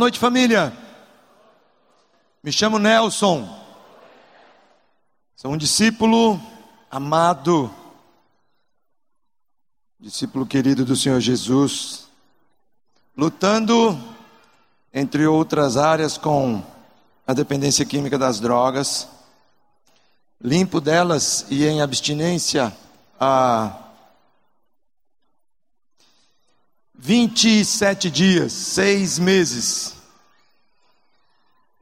Noite, família. Me chamo Nelson. Sou um discípulo amado, discípulo querido do Senhor Jesus, lutando, entre outras áreas, com a dependência química das drogas, limpo delas e em abstinência há 27 dias, seis meses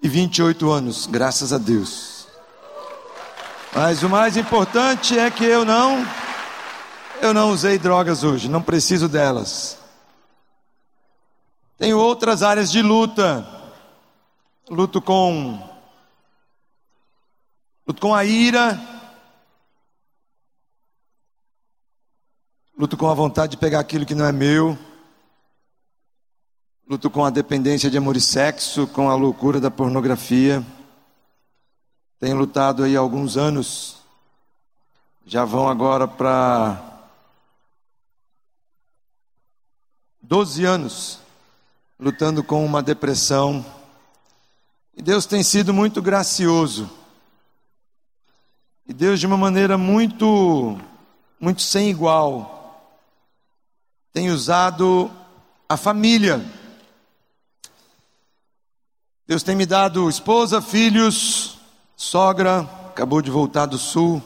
e 28 anos, graças a Deus. Mas o mais importante é que eu não eu não usei drogas hoje, não preciso delas. Tenho outras áreas de luta. Luto com luto com a ira. Luto com a vontade de pegar aquilo que não é meu. Luto com a dependência de amor e sexo, com a loucura da pornografia. Tenho lutado aí há alguns anos. Já vão agora para 12 anos lutando com uma depressão. E Deus tem sido muito gracioso. E Deus de uma maneira muito muito sem igual tem usado a família Deus tem me dado esposa, filhos, sogra, acabou de voltar do sul.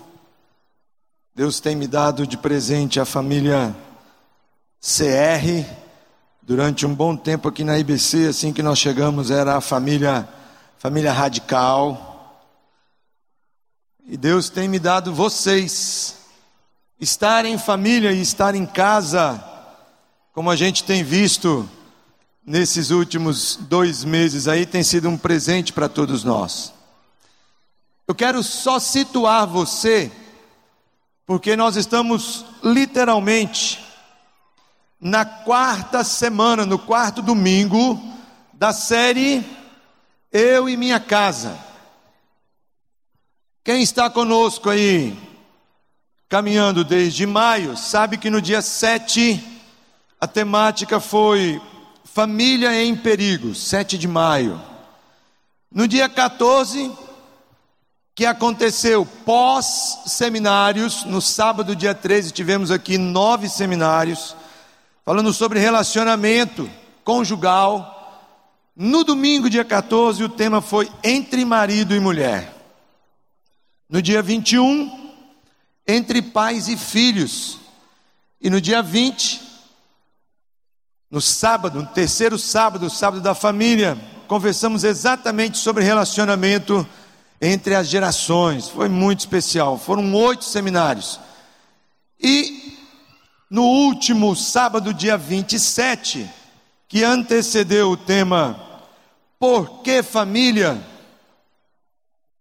Deus tem me dado de presente a família CR. Durante um bom tempo aqui na IBC, assim que nós chegamos, era a família, família radical. E Deus tem me dado vocês. Estar em família e estar em casa, como a gente tem visto, nesses últimos dois meses aí tem sido um presente para todos nós. Eu quero só situar você, porque nós estamos literalmente na quarta semana, no quarto domingo da série Eu e Minha Casa. Quem está conosco aí, caminhando desde maio, sabe que no dia 7 a temática foi Família em Perigo, 7 de maio. No dia 14, que aconteceu pós-seminários, no sábado, dia 13, tivemos aqui nove seminários, falando sobre relacionamento conjugal. No domingo, dia 14, o tema foi Entre Marido e Mulher. No dia 21, Entre Pais e Filhos. E no dia 20, no sábado, no terceiro sábado, sábado da família, conversamos exatamente sobre relacionamento entre as gerações. Foi muito especial. Foram oito seminários. E no último sábado, dia 27, que antecedeu o tema Por que família?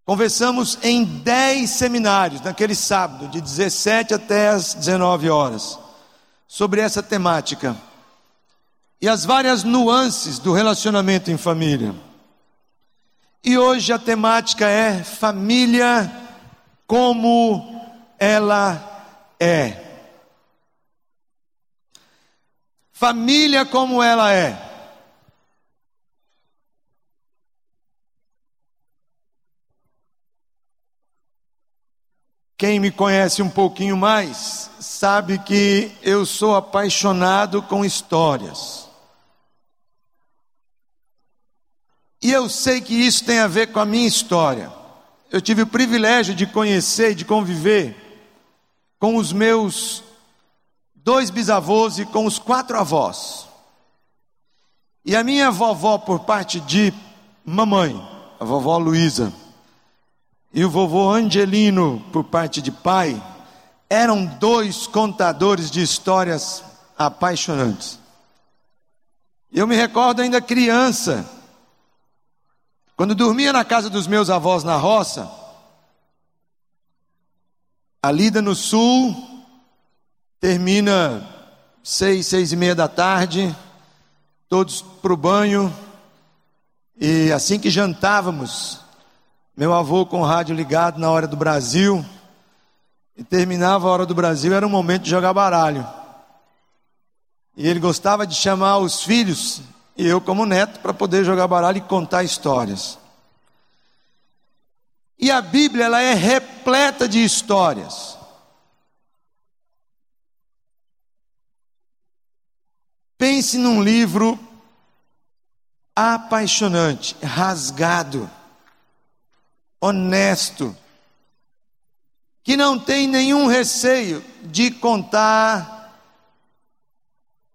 Conversamos em dez seminários naquele sábado, de 17 até as 19 horas, sobre essa temática e as várias nuances do relacionamento em família. E hoje a temática é família como ela é. Família como ela é. Quem me conhece um pouquinho mais sabe que eu sou apaixonado com histórias. E eu sei que isso tem a ver com a minha história. Eu tive o privilégio de conhecer e de conviver com os meus dois bisavôs e com os quatro avós. E a minha vovó, por parte de mamãe, a vovó Luísa, e o vovô Angelino, por parte de pai, eram dois contadores de histórias apaixonantes. Eu me recordo ainda criança, quando dormia na casa dos meus avós na roça, a lida no sul termina seis, seis e meia da tarde, todos para o banho, e assim que jantávamos, meu avô com o rádio ligado na hora do Brasil, e terminava a hora do Brasil, era um momento de jogar baralho. E ele gostava de chamar os filhos e eu como neto para poder jogar baralho e contar histórias. E a Bíblia ela é repleta de histórias. Pense num livro apaixonante, rasgado, honesto, que não tem nenhum receio de contar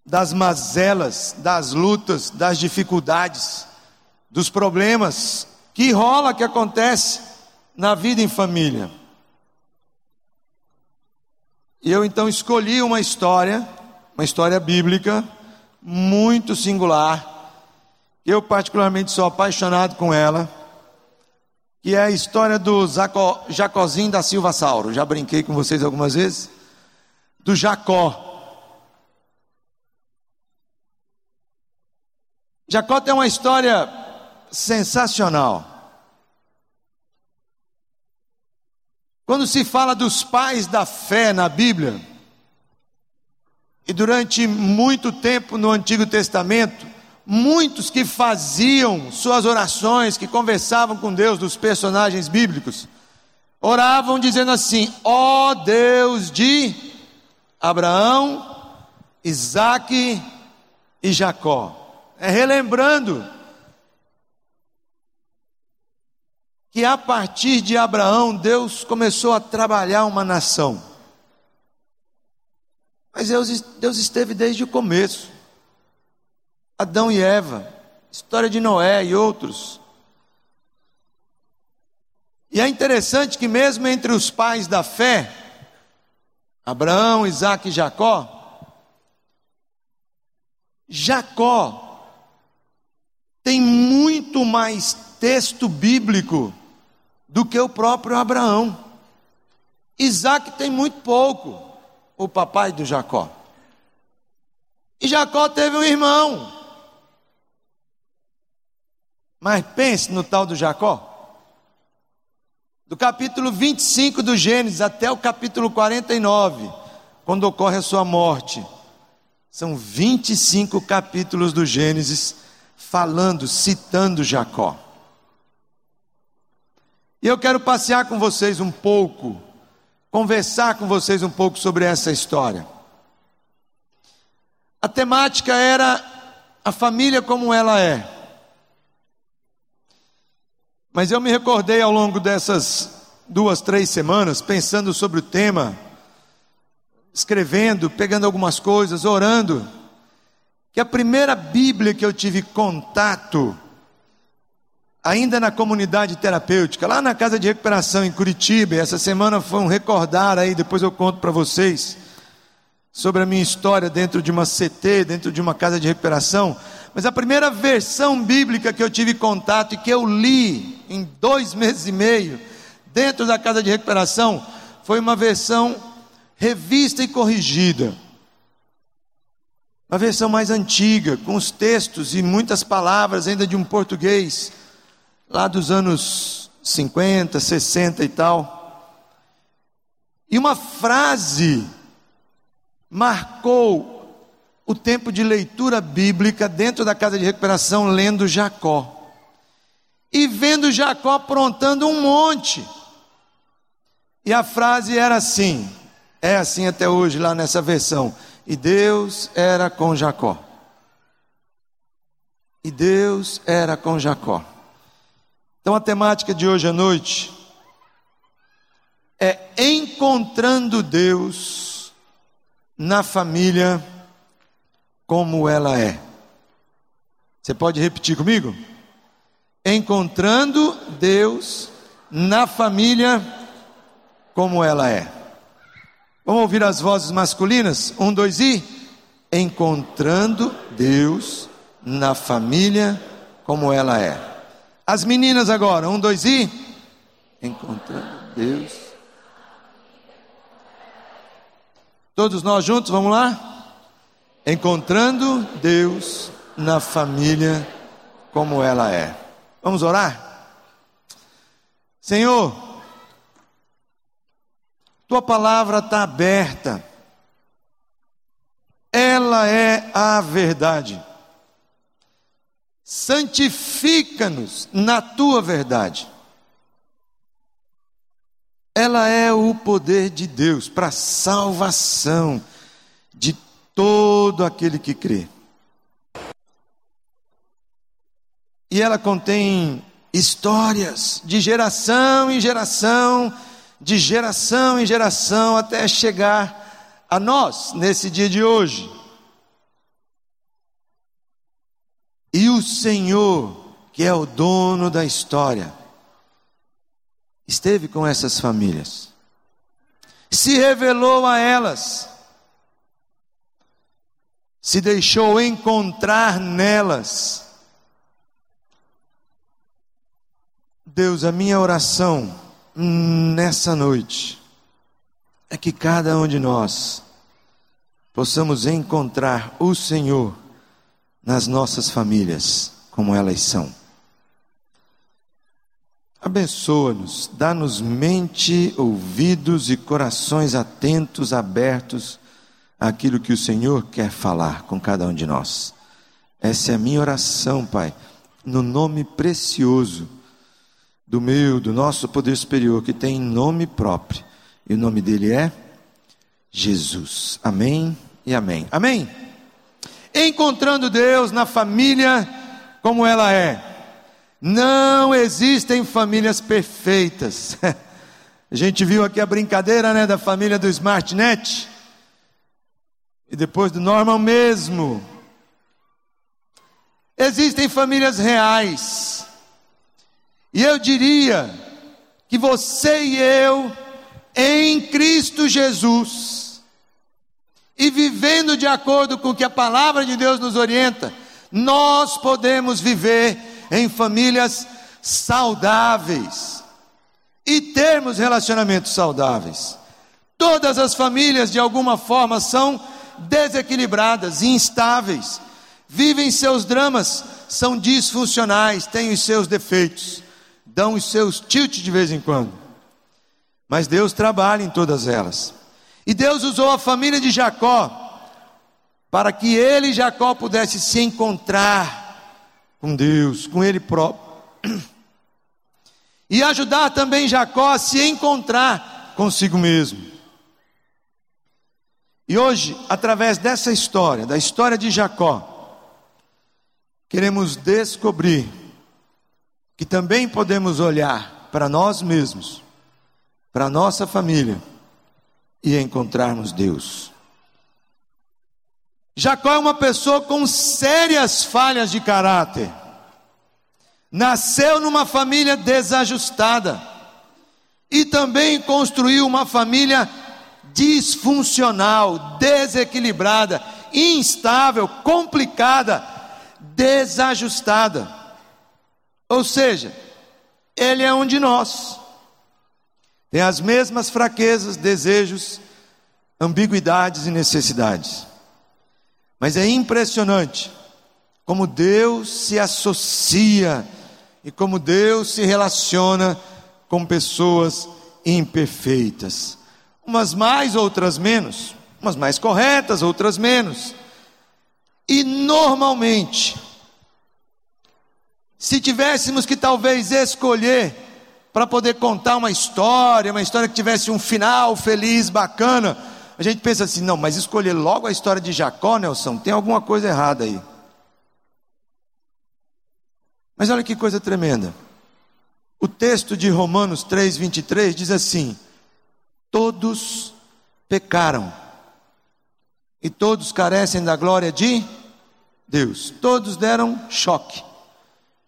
das mazelas, das lutas, das dificuldades, dos problemas que rola, que acontece na vida em família. E eu então escolhi uma história, uma história bíblica, muito singular. Eu particularmente sou apaixonado com ela, que é a história do Jacozinho da Silva Sauro. Já brinquei com vocês algumas vezes. Do Jacó. Jacó tem uma história sensacional. Quando se fala dos pais da fé na Bíblia, e durante muito tempo no Antigo Testamento, muitos que faziam suas orações, que conversavam com Deus dos personagens bíblicos, oravam dizendo assim: ó oh Deus de Abraão, Isaque e Jacó é relembrando que a partir de Abraão Deus começou a trabalhar uma nação. Mas Deus, Deus esteve desde o começo. Adão e Eva, história de Noé e outros. E é interessante que, mesmo entre os pais da fé, Abraão, Isaac e Jacó, Jacó tem muito mais texto bíblico do que o próprio Abraão. Isaac tem muito pouco, o papai do Jacó. E Jacó teve um irmão. Mas pense no tal do Jacó. Do capítulo 25 do Gênesis até o capítulo 49, quando ocorre a sua morte. São 25 capítulos do Gênesis falando, citando Jacó. E eu quero passear com vocês um pouco, conversar com vocês um pouco sobre essa história. A temática era a família como ela é. Mas eu me recordei ao longo dessas duas, três semanas, pensando sobre o tema, escrevendo, pegando algumas coisas, orando que a primeira Bíblia que eu tive contato, ainda na comunidade terapêutica, lá na casa de recuperação em Curitiba, essa semana foi um recordar aí, depois eu conto para vocês, sobre a minha história dentro de uma CT, dentro de uma casa de recuperação. Mas a primeira versão bíblica que eu tive contato e que eu li em dois meses e meio, dentro da casa de recuperação, foi uma versão revista e corrigida uma versão mais antiga, com os textos e muitas palavras ainda de um português, lá dos anos 50, 60 e tal. E uma frase marcou o tempo de leitura bíblica dentro da casa de recuperação, lendo Jacó. E vendo Jacó aprontando um monte. E a frase era assim, é assim até hoje lá nessa versão. E Deus era com Jacó. E Deus era com Jacó. Então a temática de hoje à noite é encontrando Deus na família como ela é. Você pode repetir comigo? Encontrando Deus na família como ela é. Vamos ouvir as vozes masculinas? Um, dois e. Encontrando Deus na família como ela é. As meninas agora, um, dois e. Encontrando Deus. Todos nós juntos, vamos lá? Encontrando Deus na família como ela é. Vamos orar? Senhor, tua palavra está aberta. Ela é a verdade. santifica-nos na tua verdade. Ela é o poder de Deus para a salvação de todo aquele que crê. E ela contém histórias de geração em geração, de geração em geração, até chegar a nós nesse dia de hoje. E o Senhor, que é o dono da história, esteve com essas famílias, se revelou a elas, se deixou encontrar nelas. Deus, a minha oração nessa noite é que cada um de nós possamos encontrar o Senhor nas nossas famílias, como elas são. Abençoa-nos, dá-nos mente, ouvidos e corações atentos, abertos àquilo que o Senhor quer falar com cada um de nós. Essa é a minha oração, Pai, no nome precioso do meu, do nosso poder superior, que tem nome próprio, e o nome dele é Jesus. Amém e amém. Amém encontrando Deus na família como ela é. Não existem famílias perfeitas. A gente viu aqui a brincadeira, né, da família do SmartNet. E depois do Normal mesmo. Existem famílias reais. E eu diria que você e eu, em Cristo Jesus, e vivendo de acordo com o que a palavra de Deus nos orienta, nós podemos viver em famílias saudáveis e termos relacionamentos saudáveis. Todas as famílias, de alguma forma, são desequilibradas, instáveis, vivem seus dramas, são disfuncionais, têm os seus defeitos, dão os seus tilt de vez em quando. Mas Deus trabalha em todas elas. E Deus usou a família de Jacó para que ele e Jacó pudessem se encontrar com Deus, com ele próprio. E ajudar também Jacó a se encontrar consigo mesmo. E hoje, através dessa história, da história de Jacó, queremos descobrir que também podemos olhar para nós mesmos, para nossa família e encontrarmos Deus. Jacó é uma pessoa com sérias falhas de caráter. Nasceu numa família desajustada e também construiu uma família disfuncional, desequilibrada, instável, complicada, desajustada. Ou seja, ele é um de nós tem as mesmas fraquezas, desejos, ambiguidades e necessidades. Mas é impressionante como Deus se associa e como Deus se relaciona com pessoas imperfeitas. Umas mais, outras menos. Umas mais corretas, outras menos. E normalmente, se tivéssemos que talvez escolher para poder contar uma história, uma história que tivesse um final feliz, bacana. A gente pensa assim, não, mas escolher logo a história de Jacó, Nelson, tem alguma coisa errada aí. Mas olha que coisa tremenda. O texto de Romanos 3, 23 diz assim: Todos pecaram, e todos carecem da glória de Deus. Todos deram choque,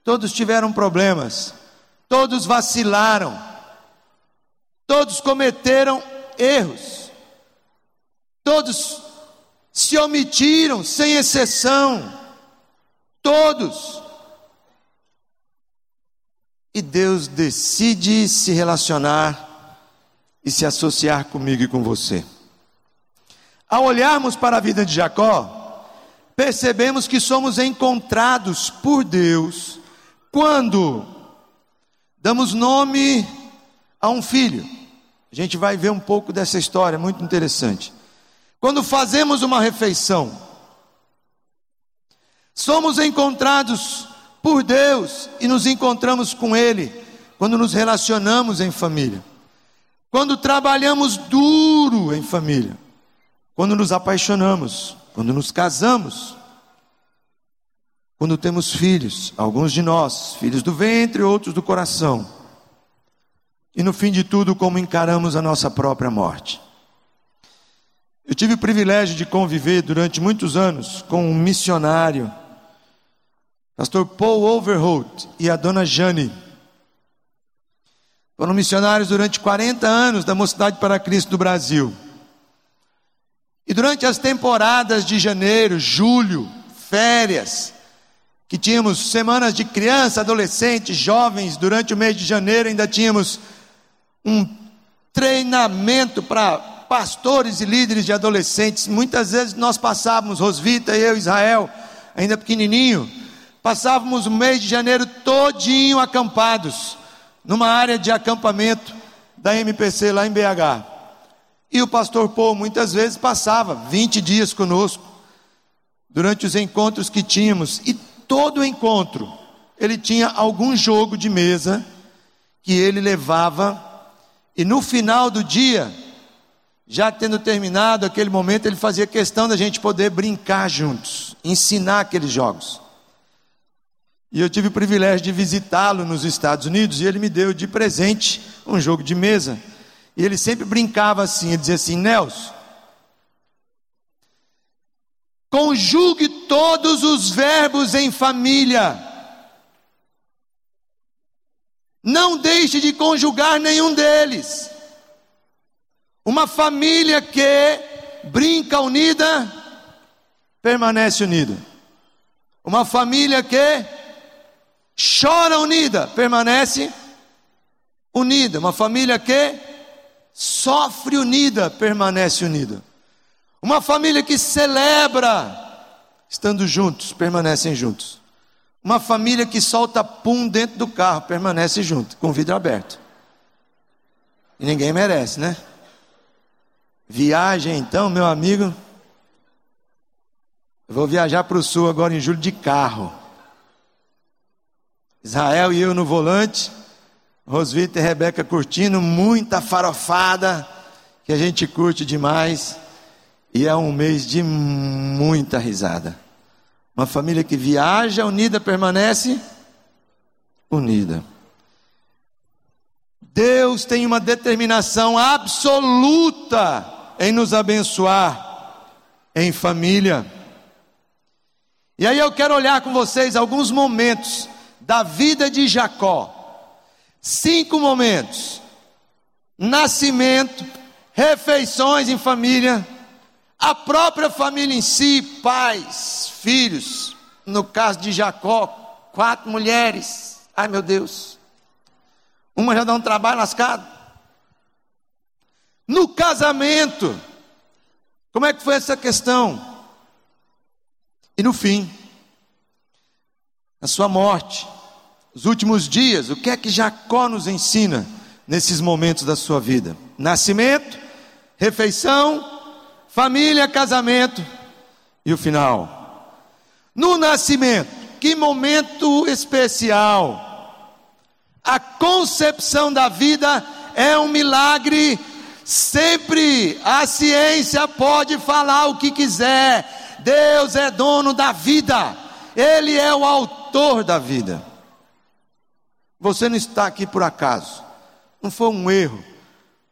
todos tiveram problemas, Todos vacilaram, todos cometeram erros, todos se omitiram, sem exceção, todos. E Deus decide se relacionar e se associar comigo e com você. Ao olharmos para a vida de Jacó, percebemos que somos encontrados por Deus quando damos nome a um filho. A gente vai ver um pouco dessa história, muito interessante. Quando fazemos uma refeição, somos encontrados por Deus e nos encontramos com Ele quando nos relacionamos em família, quando trabalhamos duro em família, quando nos apaixonamos, quando nos casamos, quando temos filhos, alguns de nós, filhos do ventre, outros do coração, e no fim de tudo, como encaramos a nossa própria morte. Eu tive o privilégio de conviver durante muitos anos com um missionário, pastor Paul Overholt e a dona Jane. Foram missionários durante 40 anos da Mocidade para Cristo do Brasil. E durante as temporadas de janeiro, julho, férias, que tínhamos semanas de criança, adolescentes, jovens, durante o mês de janeiro ainda tínhamos um treinamento para pastores e líderes de adolescentes, muitas vezes nós passávamos, Rosvita eu, Israel, ainda pequenininho, passávamos o mês de janeiro todinho acampados, numa área de acampamento da MPC lá em BH. E o pastor Paul muitas vezes passava 20 dias conosco, durante os encontros que tínhamos, e todo encontro ele tinha algum jogo de mesa que ele levava, e no final do dia, já tendo terminado aquele momento, ele fazia questão da gente poder brincar juntos, ensinar aqueles jogos. E eu tive o privilégio de visitá-lo nos Estados Unidos e ele me deu de presente um jogo de mesa. E ele sempre brincava assim, ele dizia assim: Nelson, conjugue todos os verbos em família. Não deixe de conjugar nenhum deles. Uma família que brinca unida, permanece unida. Uma família que chora unida, permanece unida. Uma família que sofre unida, permanece unida. Uma família que celebra, estando juntos, permanecem juntos. Uma família que solta pum dentro do carro, permanece junto, com o vidro aberto. E ninguém merece, né? Viagem então, meu amigo. Eu vou viajar para o sul agora em julho de carro. Israel e eu no volante. Rosvita e Rebeca curtindo, muita farofada, que a gente curte demais. E é um mês de muita risada. Uma família que viaja unida permanece unida. Deus tem uma determinação absoluta em nos abençoar em família. E aí eu quero olhar com vocês alguns momentos da vida de Jacó. Cinco momentos: nascimento, refeições em família, a própria família em si, pais, filhos. No caso de Jacó, quatro mulheres. Ai meu Deus. Uma já dá um trabalho lascado. No casamento, como é que foi essa questão? E no fim, a sua morte, os últimos dias, o que é que Jacó nos ensina nesses momentos da sua vida? Nascimento, refeição, família, casamento e o final. No nascimento, que momento especial! A concepção da vida é um milagre Sempre a ciência pode falar o que quiser. Deus é dono da vida. Ele é o autor da vida. Você não está aqui por acaso. Não foi um erro.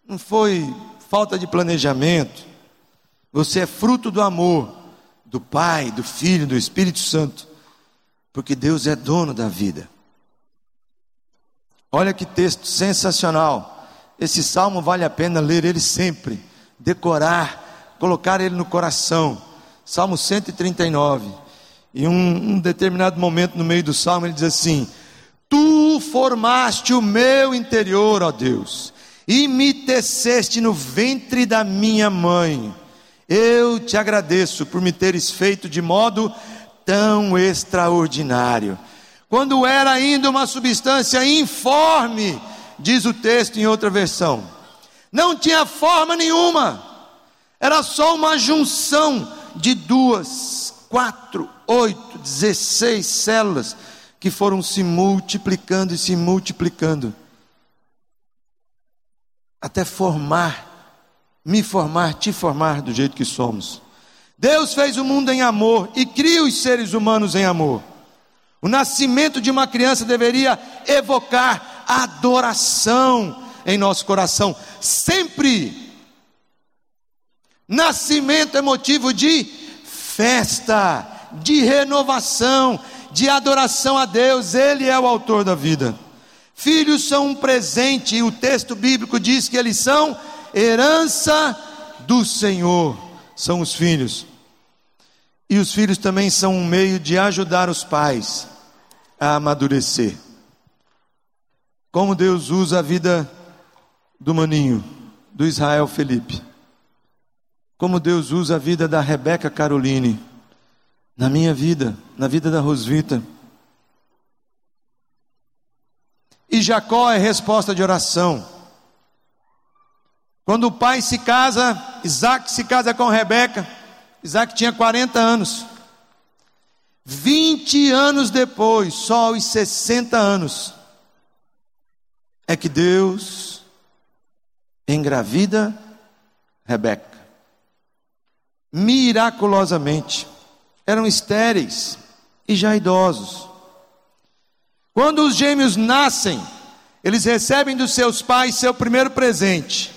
Não foi falta de planejamento. Você é fruto do amor do Pai, do Filho, do Espírito Santo. Porque Deus é dono da vida. Olha que texto sensacional. Esse salmo vale a pena ler ele sempre, decorar, colocar ele no coração. Salmo 139. E um, um determinado momento no meio do salmo ele diz assim: Tu formaste o meu interior, ó Deus, e me teceste no ventre da minha mãe. Eu te agradeço por me teres feito de modo tão extraordinário. Quando era ainda uma substância informe, diz o texto em outra versão. Não tinha forma nenhuma, era só uma junção de duas, quatro, oito, dezesseis células, que foram se multiplicando e se multiplicando, até formar, me formar, te formar do jeito que somos. Deus fez o mundo em amor e cria os seres humanos em amor. O nascimento de uma criança deveria evocar adoração em nosso coração, sempre. Nascimento é motivo de festa, de renovação, de adoração a Deus, Ele é o autor da vida. Filhos são um presente, e o texto bíblico diz que eles são herança do Senhor, são os filhos. E os filhos também são um meio de ajudar os pais a amadurecer. Como Deus usa a vida do maninho, do Israel Felipe. Como Deus usa a vida da Rebeca Caroline, na minha vida, na vida da Rosvita. E Jacó é resposta de oração. Quando o pai se casa, Isaac se casa com Rebeca, Isaac tinha 40 anos. 20 anos depois, só aos 60 anos, é que Deus engravida Rebeca. Miraculosamente. Eram estéreis e já idosos. Quando os gêmeos nascem, eles recebem dos seus pais seu primeiro presente.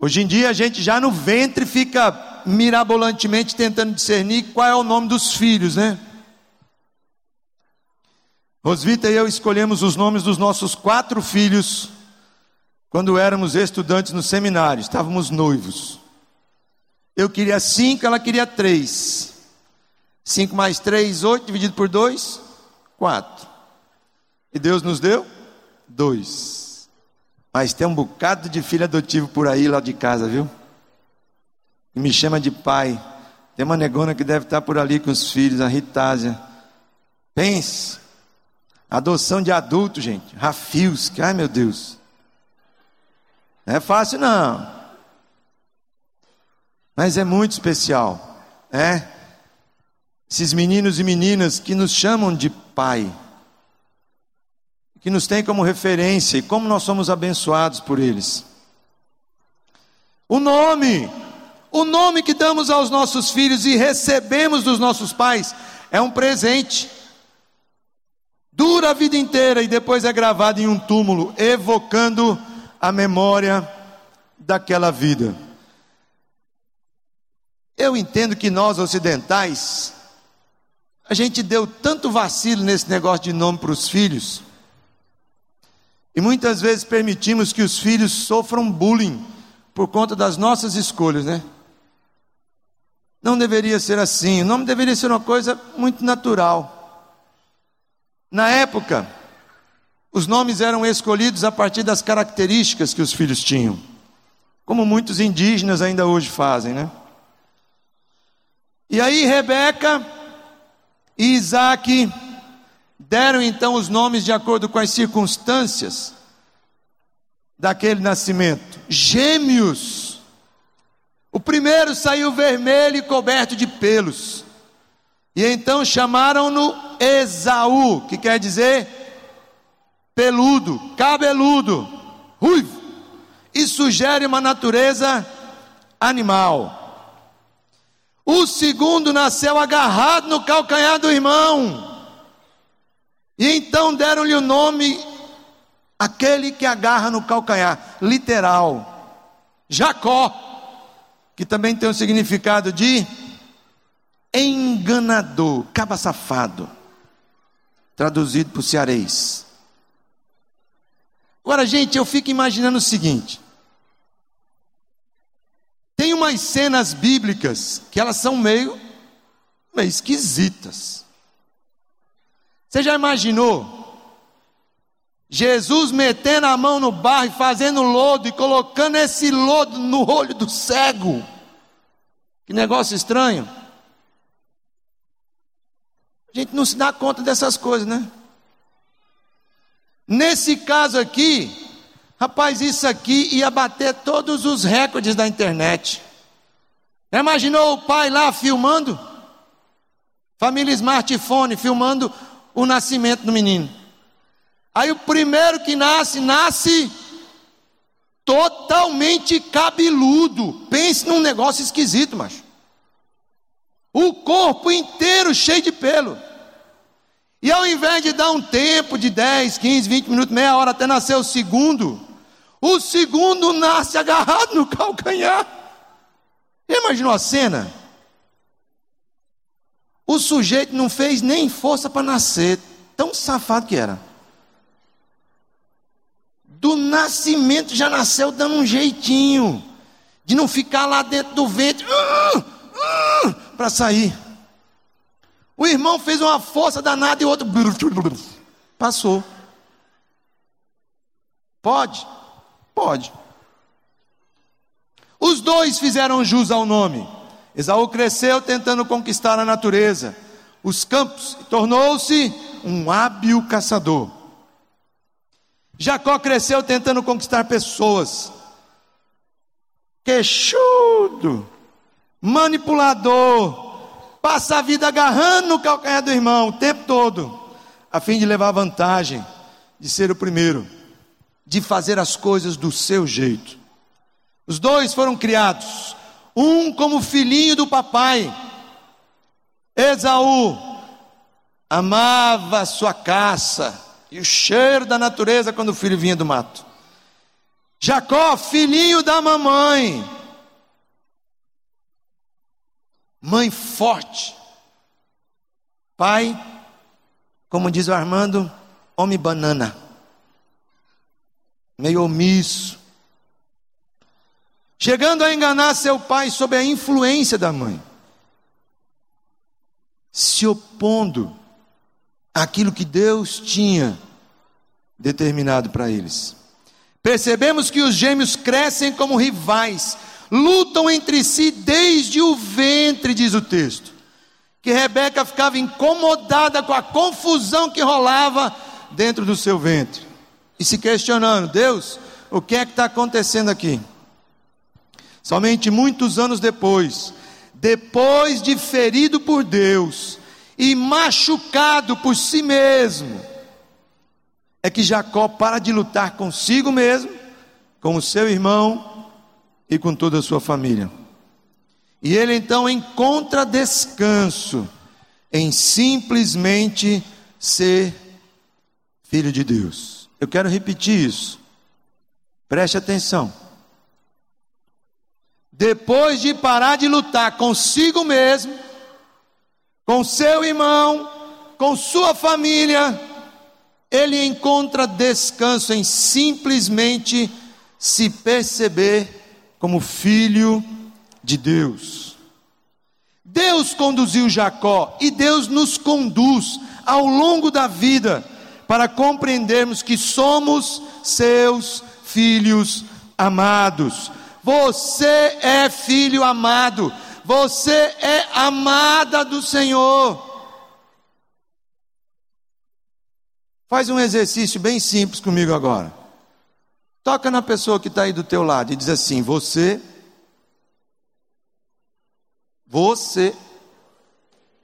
Hoje em dia a gente já no ventre fica mirabolantemente tentando discernir qual é o nome dos filhos, né? Rosvita e eu escolhemos os nomes dos nossos quatro filhos quando éramos estudantes no seminário, estávamos noivos. Eu queria cinco, ela queria três. Cinco mais três, oito, dividido por dois, quatro. E Deus nos deu dois. Mas tem um bocado de filho adotivo por aí lá de casa, viu? e me chama de pai. Tem uma negona que deve estar por ali com os filhos, a Ritásia. Pense. Adoção de adulto, gente. Rafios, ai meu Deus. Não é fácil não. Mas é muito especial. É? Esses meninos e meninas que nos chamam de pai. Que nos têm como referência e como nós somos abençoados por eles. O nome o nome que damos aos nossos filhos e recebemos dos nossos pais é um presente. Dura a vida inteira e depois é gravado em um túmulo, evocando a memória daquela vida. Eu entendo que nós ocidentais, a gente deu tanto vacilo nesse negócio de nome para os filhos, e muitas vezes permitimos que os filhos sofram bullying por conta das nossas escolhas, né? Não deveria ser assim. O nome deveria ser uma coisa muito natural. Na época, os nomes eram escolhidos a partir das características que os filhos tinham, como muitos indígenas ainda hoje fazem, né? E aí Rebeca e Isaac deram então os nomes de acordo com as circunstâncias daquele nascimento. Gêmeos o primeiro saiu vermelho e coberto de pelos. E então chamaram-no Esaú, que quer dizer peludo, cabeludo, ruivo. E sugere uma natureza animal. O segundo nasceu agarrado no calcanhar do irmão. E então deram-lhe o nome, aquele que agarra no calcanhar, literal, Jacó que também tem o significado de enganador, caba safado, traduzido para o cearês. Agora, gente, eu fico imaginando o seguinte: tem umas cenas bíblicas que elas são meio, meio esquisitas. Você já imaginou Jesus metendo a mão no barro e fazendo lodo e colocando esse lodo no olho do cego. Que negócio estranho. A gente não se dá conta dessas coisas, né? Nesse caso aqui, rapaz, isso aqui ia bater todos os recordes da internet. Imaginou o pai lá filmando? Família smartphone filmando o nascimento do menino. Aí o primeiro que nasce, nasce totalmente cabeludo. Pense num negócio esquisito, macho. O corpo inteiro cheio de pelo. E ao invés de dar um tempo de 10, 15, 20 minutos, meia hora até nascer o segundo, o segundo nasce agarrado no calcanhar. Imaginou a cena? O sujeito não fez nem força para nascer, tão safado que era. Do nascimento já nasceu dando um jeitinho de não ficar lá dentro do ventre uh, uh, para sair. O irmão fez uma força danada e o outro passou. Pode? Pode. Os dois fizeram jus ao nome. Esaú cresceu tentando conquistar a natureza, os campos, e tornou-se um hábil caçador. Jacó cresceu tentando conquistar pessoas, queixudo, manipulador, passa a vida agarrando no calcanhar do irmão o tempo todo, a fim de levar vantagem, de ser o primeiro, de fazer as coisas do seu jeito. Os dois foram criados, um como filhinho do papai. Esaú amava a sua caça e o cheiro da natureza quando o filho vinha do mato. Jacó, filhinho da mamãe, mãe forte. Pai, como diz o Armando, homem banana, meio omisso, chegando a enganar seu pai sob a influência da mãe, se opondo àquilo que Deus tinha determinado para eles. Percebemos que os gêmeos crescem como rivais, lutam entre si desde o ventre, diz o texto. Que Rebeca ficava incomodada com a confusão que rolava dentro do seu ventre e se questionando: Deus, o que é que está acontecendo aqui? Somente muitos anos depois, depois de ferido por Deus e machucado por si mesmo, é que Jacó para de lutar consigo mesmo, com o seu irmão e com toda a sua família. E ele então encontra descanso em simplesmente ser filho de Deus. Eu quero repetir isso. Preste atenção. Depois de parar de lutar consigo mesmo, com seu irmão, com sua família, ele encontra descanso em simplesmente se perceber como filho de Deus. Deus conduziu Jacó e Deus nos conduz ao longo da vida para compreendermos que somos seus filhos amados. Você é filho amado, você é amada do Senhor. Faz um exercício bem simples comigo agora. Toca na pessoa que está aí do teu lado e diz assim: Você, você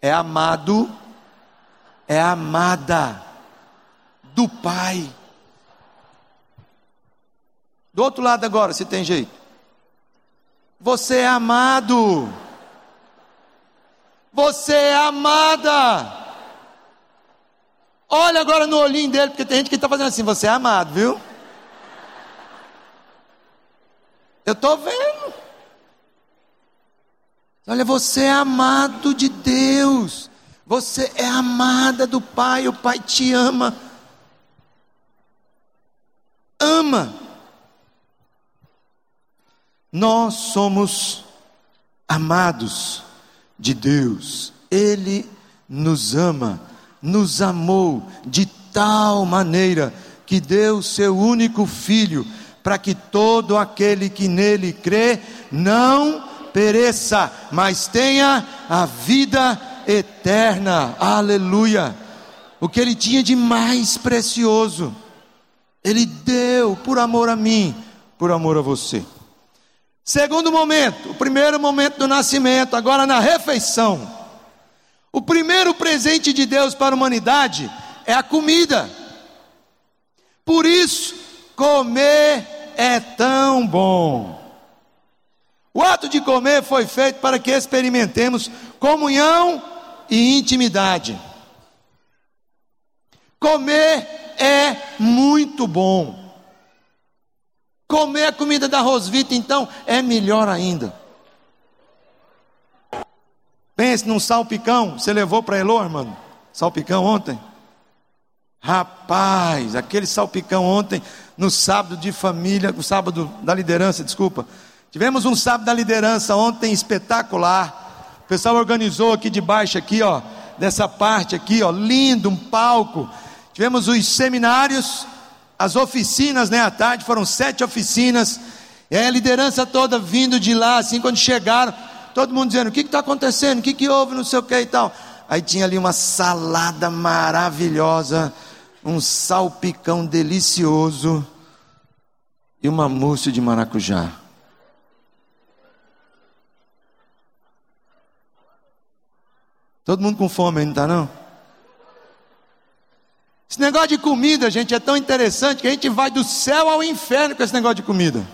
é amado, é amada do Pai. Do outro lado agora, se tem jeito. Você é amado. Você é amada. Olha agora no olhinho dele, porque tem gente que está fazendo assim: Você é amado, viu? Eu estou vendo. Olha, você é amado de Deus. Você é amada do Pai. O Pai te ama. Ama. Nós somos amados de Deus. Ele nos ama, nos amou de tal maneira que deu seu único filho para que todo aquele que nele crê não pereça, mas tenha a vida eterna. Aleluia! O que ele tinha de mais precioso, ele deu por amor a mim, por amor a você. Segundo momento, o primeiro momento do nascimento, agora na refeição. O primeiro presente de Deus para a humanidade é a comida. Por isso, comer é tão bom. O ato de comer foi feito para que experimentemos comunhão e intimidade. Comer é muito bom. Comer a comida da Rosvita, então, é melhor ainda. Pense num salpicão. Você levou para Elô, mano? Salpicão ontem? Rapaz, aquele salpicão ontem, no sábado de família, o sábado da liderança, desculpa. Tivemos um sábado da liderança ontem espetacular. O pessoal organizou aqui de baixo, aqui, ó, dessa parte aqui, ó, lindo, um palco. Tivemos os seminários, as oficinas, né, à tarde, foram sete oficinas. E aí a liderança toda vindo de lá, assim, quando chegaram, todo mundo dizendo: o que está acontecendo, o que, que houve, não sei o que e tal. Aí tinha ali uma salada maravilhosa, um salpicão delicioso e uma mousse de maracujá. Todo mundo com fome, não está não? Esse negócio de comida, gente, é tão interessante que a gente vai do céu ao inferno com esse negócio de comida.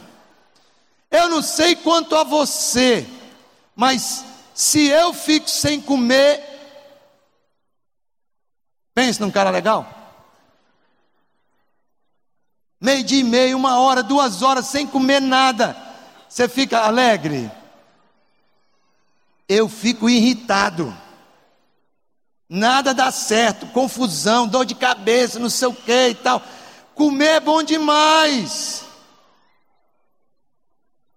Eu não sei quanto a você, mas se eu fico sem comer, pense num cara legal. Meio dia e meio, uma hora, duas horas sem comer nada, você fica alegre? Eu fico irritado nada dá certo, confusão, dor de cabeça, não sei o que e tal. Comer é bom demais.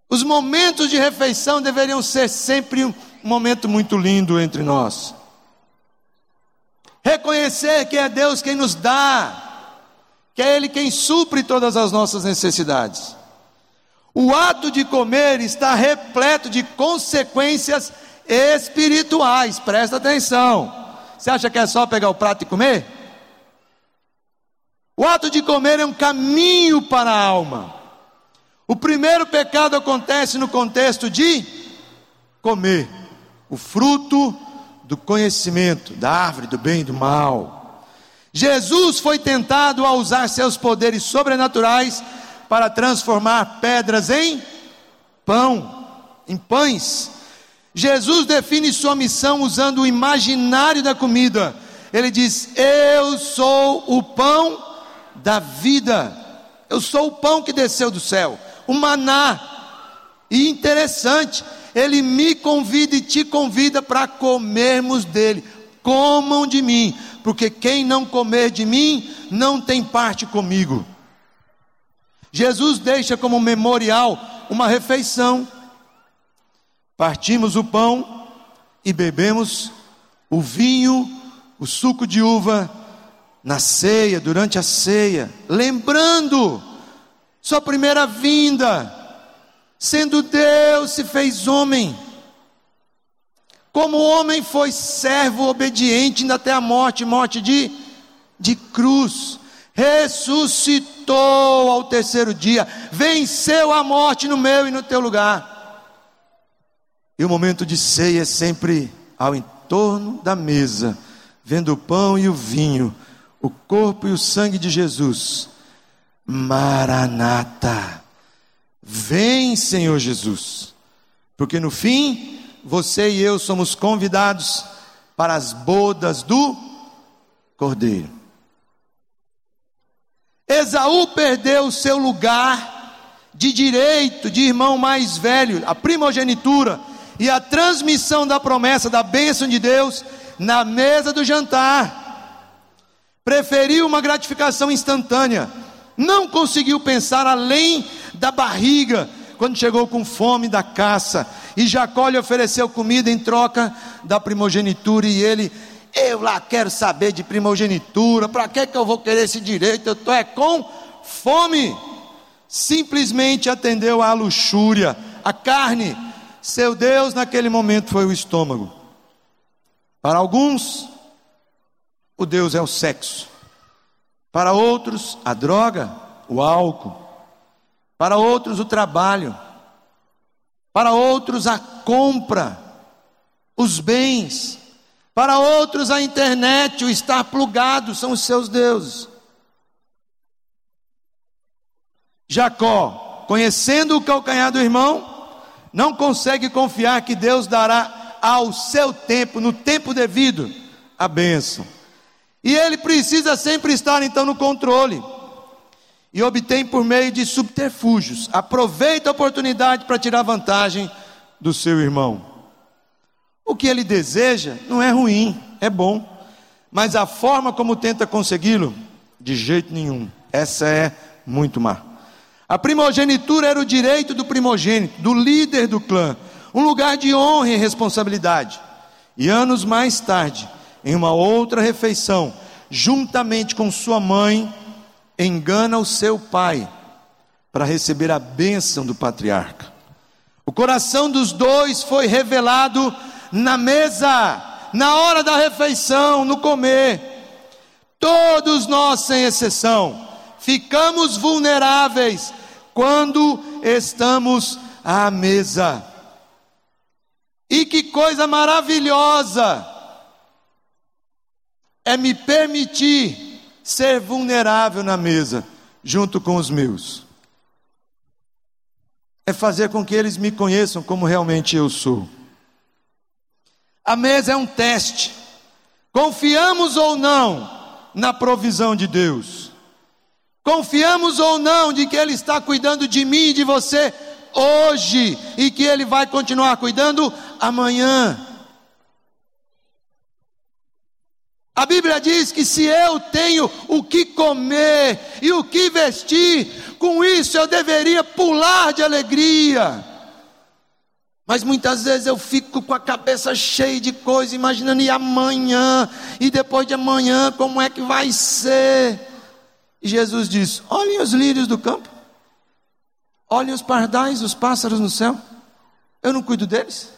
Os momentos de refeição deveriam ser sempre um momento muito lindo entre nós. Reconhecer que é Deus quem nos dá, que é Ele quem supre todas as nossas necessidades. O ato de comer está repleto de consequências espirituais, presta atenção. Você acha que é só pegar o prato e comer? O ato de comer é um caminho para a alma. O primeiro pecado acontece no contexto de comer o fruto do conhecimento, da árvore do bem e do mal. Jesus foi tentado a usar seus poderes sobrenaturais para transformar pedras em pão, em pães. Jesus define sua missão usando o imaginário da comida. Ele diz: Eu sou o pão da vida. Eu sou o pão que desceu do céu, o maná. E interessante, ele me convida e te convida para comermos dele. Comam de mim, porque quem não comer de mim não tem parte comigo. Jesus deixa como memorial uma refeição Partimos o pão e bebemos o vinho, o suco de uva na ceia, durante a ceia, lembrando sua primeira vinda, sendo Deus se fez homem. Como homem foi servo obediente até a morte, morte de, de cruz. Ressuscitou ao terceiro dia, venceu a morte no meu e no teu lugar e o momento de ceia é sempre ao entorno da mesa, vendo o pão e o vinho, o corpo e o sangue de Jesus. Maranata, vem Senhor Jesus, porque no fim você e eu somos convidados para as bodas do Cordeiro. Esaú perdeu o seu lugar de direito de irmão mais velho, a primogenitura e a transmissão da promessa da bênção de Deus na mesa do jantar. Preferiu uma gratificação instantânea, não conseguiu pensar além da barriga quando chegou com fome da caça. E Jacó lhe ofereceu comida em troca da primogenitura, e ele, eu lá quero saber de primogenitura, para que, que eu vou querer esse direito? Eu estou é com fome. Simplesmente atendeu à luxúria, à carne, seu Deus naquele momento foi o estômago. Para alguns, o Deus é o sexo. Para outros, a droga, o álcool. Para outros, o trabalho. Para outros, a compra, os bens. Para outros, a internet, o estar plugado, são os seus deuses. Jacó, conhecendo o calcanhar do irmão, não consegue confiar que Deus dará ao seu tempo, no tempo devido, a bênção. E ele precisa sempre estar então no controle. E obtém por meio de subterfúgios. Aproveita a oportunidade para tirar vantagem do seu irmão. O que ele deseja não é ruim, é bom, mas a forma como tenta consegui-lo, de jeito nenhum. Essa é muito má. A primogenitura era o direito do primogênito, do líder do clã, um lugar de honra e responsabilidade. E anos mais tarde, em uma outra refeição, juntamente com sua mãe, engana o seu pai para receber a bênção do patriarca. O coração dos dois foi revelado na mesa, na hora da refeição, no comer. Todos nós, sem exceção, ficamos vulneráveis quando estamos à mesa. E que coisa maravilhosa é me permitir ser vulnerável na mesa, junto com os meus. É fazer com que eles me conheçam como realmente eu sou. A mesa é um teste. Confiamos ou não na provisão de Deus? Confiamos ou não de que Ele está cuidando de mim e de você hoje e que Ele vai continuar cuidando amanhã? A Bíblia diz que se eu tenho o que comer e o que vestir, com isso eu deveria pular de alegria. Mas muitas vezes eu fico com a cabeça cheia de coisas, imaginando e amanhã, e depois de amanhã, como é que vai ser? E Jesus diz: olhem os lírios do campo, olhem os pardais, os pássaros no céu, eu não cuido deles?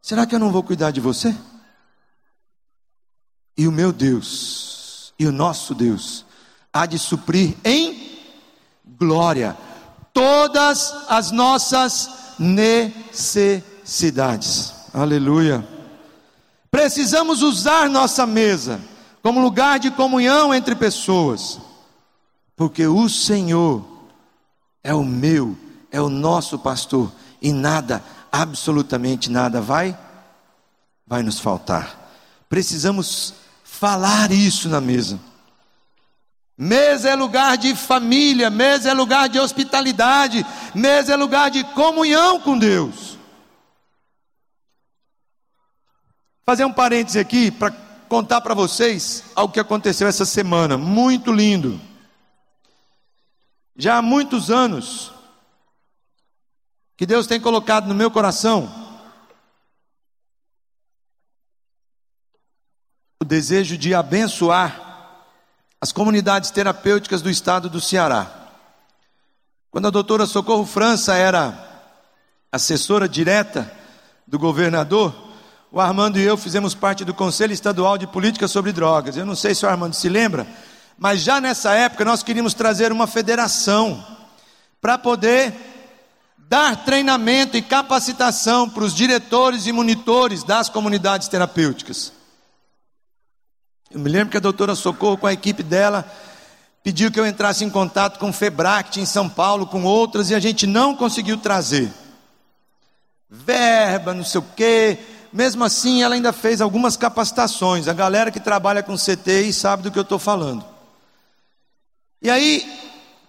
Será que eu não vou cuidar de você? E o meu Deus, e o nosso Deus, há de suprir em glória todas as nossas necessidades. Aleluia. Precisamos usar nossa mesa como lugar de comunhão entre pessoas, porque o Senhor é o meu, é o nosso pastor, e nada, absolutamente nada vai vai nos faltar. Precisamos falar isso na mesa. Mesa é lugar de família, mesa é lugar de hospitalidade, mesa é lugar de comunhão com Deus. Fazer um parêntese aqui para contar para vocês algo que aconteceu essa semana, muito lindo. Já há muitos anos que Deus tem colocado no meu coração o desejo de abençoar as comunidades terapêuticas do estado do Ceará. Quando a doutora Socorro França era assessora direta do governador, o Armando e eu fizemos parte do Conselho Estadual de Política sobre Drogas. Eu não sei se o Armando se lembra, mas já nessa época nós queríamos trazer uma federação para poder dar treinamento e capacitação para os diretores e monitores das comunidades terapêuticas. Eu me lembro que a doutora Socorro, com a equipe dela, pediu que eu entrasse em contato com o Febract em São Paulo, com outras, e a gente não conseguiu trazer. Verba, não sei o quê. Mesmo assim, ela ainda fez algumas capacitações. A galera que trabalha com CTI sabe do que eu estou falando. E aí,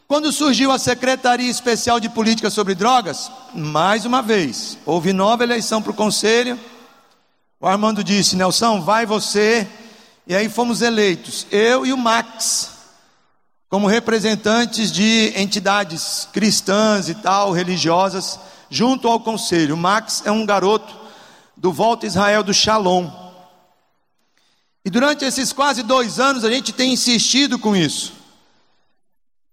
quando surgiu a Secretaria Especial de Política sobre Drogas, mais uma vez, houve nova eleição para o conselho. O Armando disse: Nelson, vai você e aí fomos eleitos, eu e o Max, como representantes de entidades cristãs e tal, religiosas, junto ao conselho. O Max é um garoto do Volta Israel do Shalom. E durante esses quase dois anos a gente tem insistido com isso.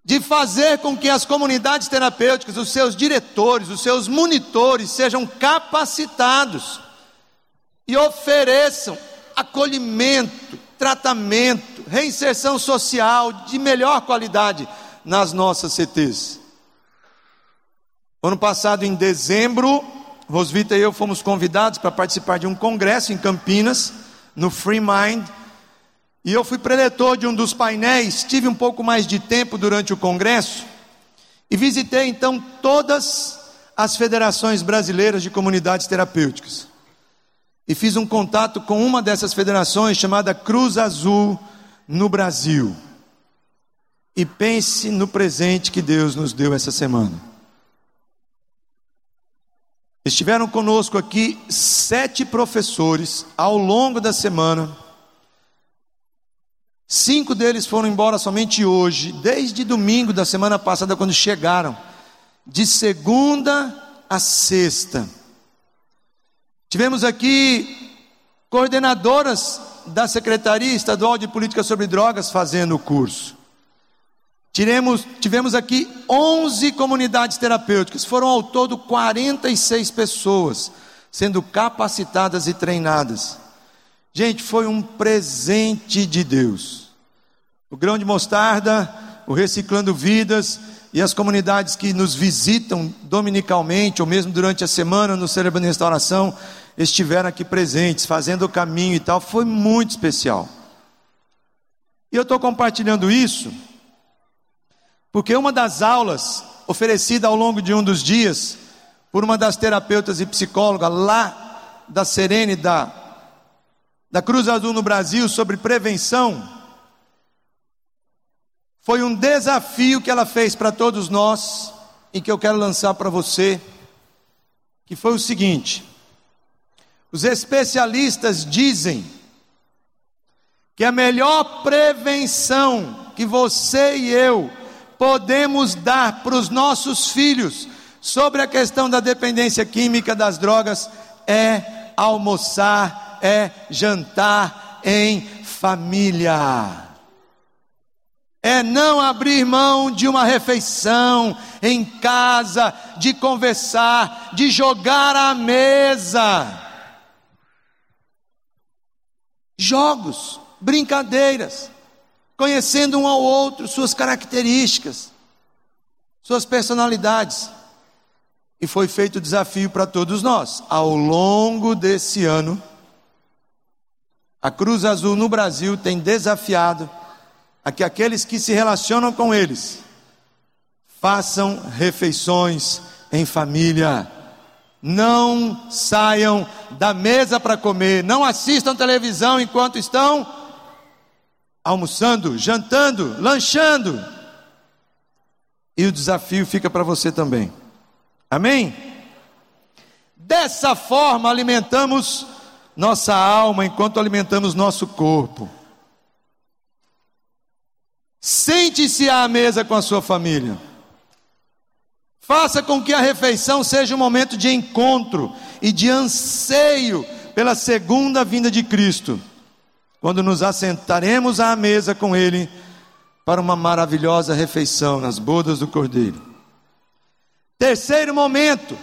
De fazer com que as comunidades terapêuticas, os seus diretores, os seus monitores sejam capacitados e ofereçam acolhimento, tratamento, reinserção social de melhor qualidade nas nossas CTs. Ano passado, em dezembro, Rosvita e eu fomos convidados para participar de um congresso em Campinas, no Free Mind. E eu fui preletor de um dos painéis, tive um pouco mais de tempo durante o congresso e visitei então todas as federações brasileiras de comunidades terapêuticas. E fiz um contato com uma dessas federações chamada Cruz Azul no Brasil. E pense no presente que Deus nos deu essa semana. Estiveram conosco aqui sete professores ao longo da semana. Cinco deles foram embora somente hoje, desde domingo da semana passada, quando chegaram, de segunda a sexta. Tivemos aqui coordenadoras da Secretaria Estadual de Política sobre Drogas fazendo o curso. Tiremos, tivemos aqui 11 comunidades terapêuticas, foram ao todo 46 pessoas sendo capacitadas e treinadas. Gente, foi um presente de Deus. O grão de mostarda, o Reciclando Vidas e as comunidades que nos visitam dominicalmente ou mesmo durante a semana no Cérebro de Restauração estiveram aqui presentes, fazendo o caminho e tal. Foi muito especial. E eu estou compartilhando isso porque uma das aulas oferecida ao longo de um dos dias por uma das terapeutas e psicólogas lá da Serene da, da Cruz Azul no Brasil sobre prevenção foi um desafio que ela fez para todos nós e que eu quero lançar para você, que foi o seguinte: os especialistas dizem que a melhor prevenção que você e eu podemos dar para os nossos filhos sobre a questão da dependência química das drogas é almoçar, é jantar em família. É não abrir mão de uma refeição em casa, de conversar, de jogar à mesa. Jogos, brincadeiras conhecendo um ao outro, suas características, suas personalidades. E foi feito o desafio para todos nós. Ao longo desse ano, a Cruz Azul no Brasil tem desafiado a que aqueles que se relacionam com eles façam refeições em família. Não saiam da mesa para comer, não assistam televisão enquanto estão almoçando, jantando, lanchando. E o desafio fica para você também. Amém? Dessa forma alimentamos nossa alma enquanto alimentamos nosso corpo. Sente-se à mesa com a sua família. Faça com que a refeição seja um momento de encontro e de anseio pela segunda vinda de Cristo quando nos assentaremos à mesa com Ele para uma maravilhosa refeição nas bodas do Cordeiro. Terceiro momento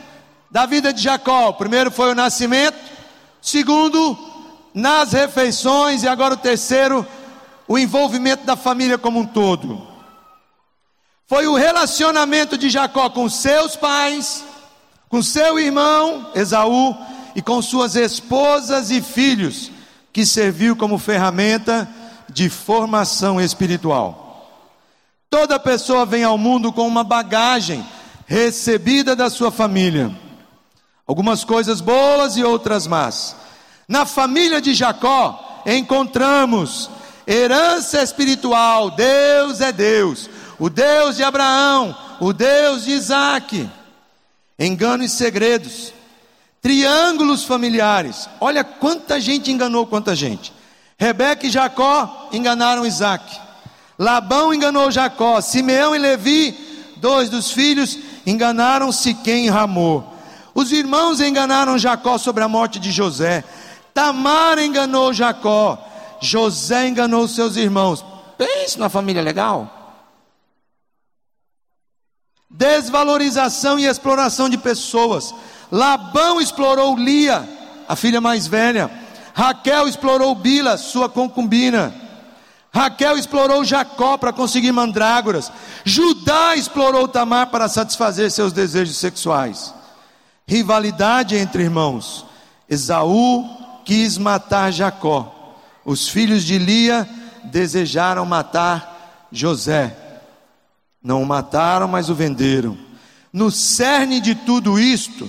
da vida de Jacó: primeiro foi o nascimento, segundo, nas refeições, e agora o terceiro, o envolvimento da família como um todo. Foi o relacionamento de Jacó com seus pais, com seu irmão Esaú e com suas esposas e filhos que serviu como ferramenta de formação espiritual. Toda pessoa vem ao mundo com uma bagagem recebida da sua família, algumas coisas boas e outras más. Na família de Jacó encontramos herança espiritual, Deus é Deus, o Deus de Abraão, o Deus de Isaac, engano e segredos triângulos familiares. Olha quanta gente enganou quanta gente. Rebeca e Jacó enganaram Isaac. Labão enganou Jacó. Simeão e Levi, dois dos filhos, enganaram Siquém e Ramor. Os irmãos enganaram Jacó sobre a morte de José. Tamar enganou Jacó. José enganou seus irmãos. Pense numa família legal. Desvalorização e exploração de pessoas. Labão explorou Lia, a filha mais velha. Raquel explorou Bila, sua concubina. Raquel explorou Jacó para conseguir mandrágoras. Judá explorou Tamar para satisfazer seus desejos sexuais. Rivalidade entre irmãos. Esaú quis matar Jacó. Os filhos de Lia desejaram matar José. Não o mataram, mas o venderam. No cerne de tudo isto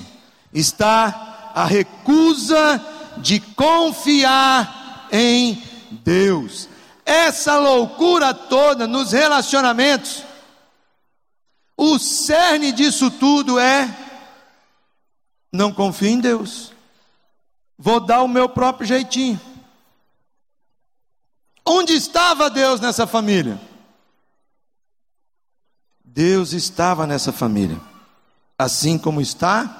está a recusa de confiar em Deus. Essa loucura toda nos relacionamentos, o cerne disso tudo é: não confio em Deus, vou dar o meu próprio jeitinho. Onde estava Deus nessa família? Deus estava nessa família, assim como está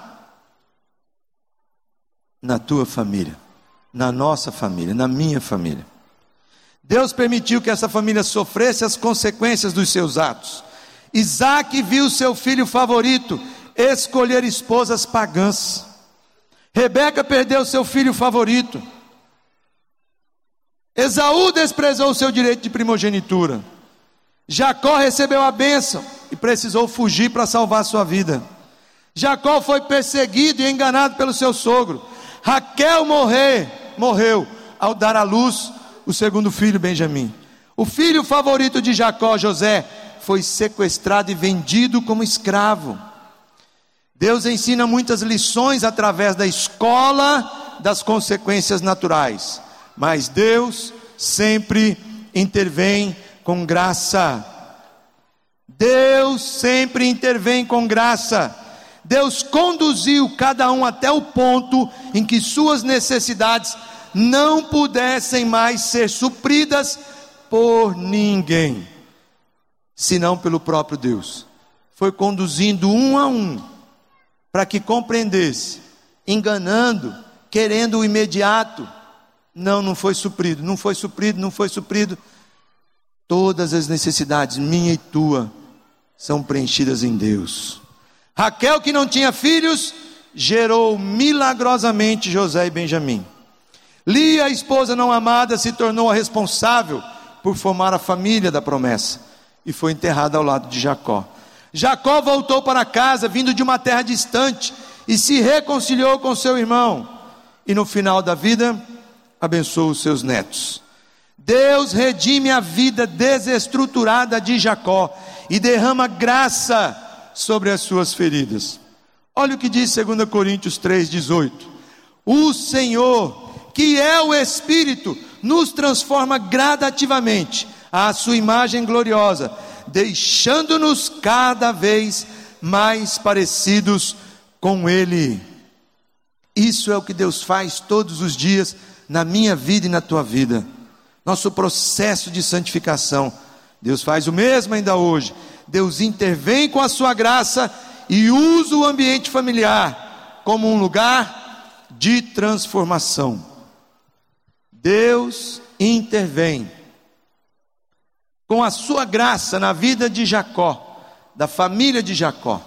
na tua família, na nossa família, na minha família. Deus permitiu que essa família sofresse as consequências dos seus atos. Isaac viu seu filho favorito escolher esposas pagãs. Rebeca perdeu seu filho favorito. Esaú desprezou o seu direito de primogenitura. Jacó recebeu a bênção e precisou fugir para salvar sua vida. Jacó foi perseguido e enganado pelo seu sogro. Raquel morrer, morreu ao dar à luz o segundo filho, Benjamim. O filho favorito de Jacó, José, foi sequestrado e vendido como escravo. Deus ensina muitas lições através da escola das consequências naturais, mas Deus sempre intervém com graça. Deus sempre intervém com graça. Deus conduziu cada um até o ponto em que suas necessidades não pudessem mais ser supridas por ninguém, senão pelo próprio Deus. Foi conduzindo um a um, para que compreendesse, enganando, querendo o imediato. Não, não foi suprido, não foi suprido, não foi suprido. Todas as necessidades, minha e tua, são preenchidas em Deus. Raquel, que não tinha filhos, gerou milagrosamente José e Benjamim. Lia, a esposa não amada, se tornou a responsável por formar a família da promessa e foi enterrada ao lado de Jacó. Jacó voltou para casa, vindo de uma terra distante, e se reconciliou com seu irmão, e no final da vida abençoou os seus netos. Deus redime a vida desestruturada de Jacó e derrama graça sobre as suas feridas. Olha o que diz 2 Coríntios 3,18: O Senhor que é o Espírito, nos transforma gradativamente à sua imagem gloriosa, deixando-nos cada vez mais parecidos com Ele. Isso é o que Deus faz todos os dias na minha vida e na tua vida. Nosso processo de santificação. Deus faz o mesmo ainda hoje. Deus intervém com a sua graça e usa o ambiente familiar como um lugar de transformação. Deus intervém com a sua graça na vida de Jacó, da família de Jacó.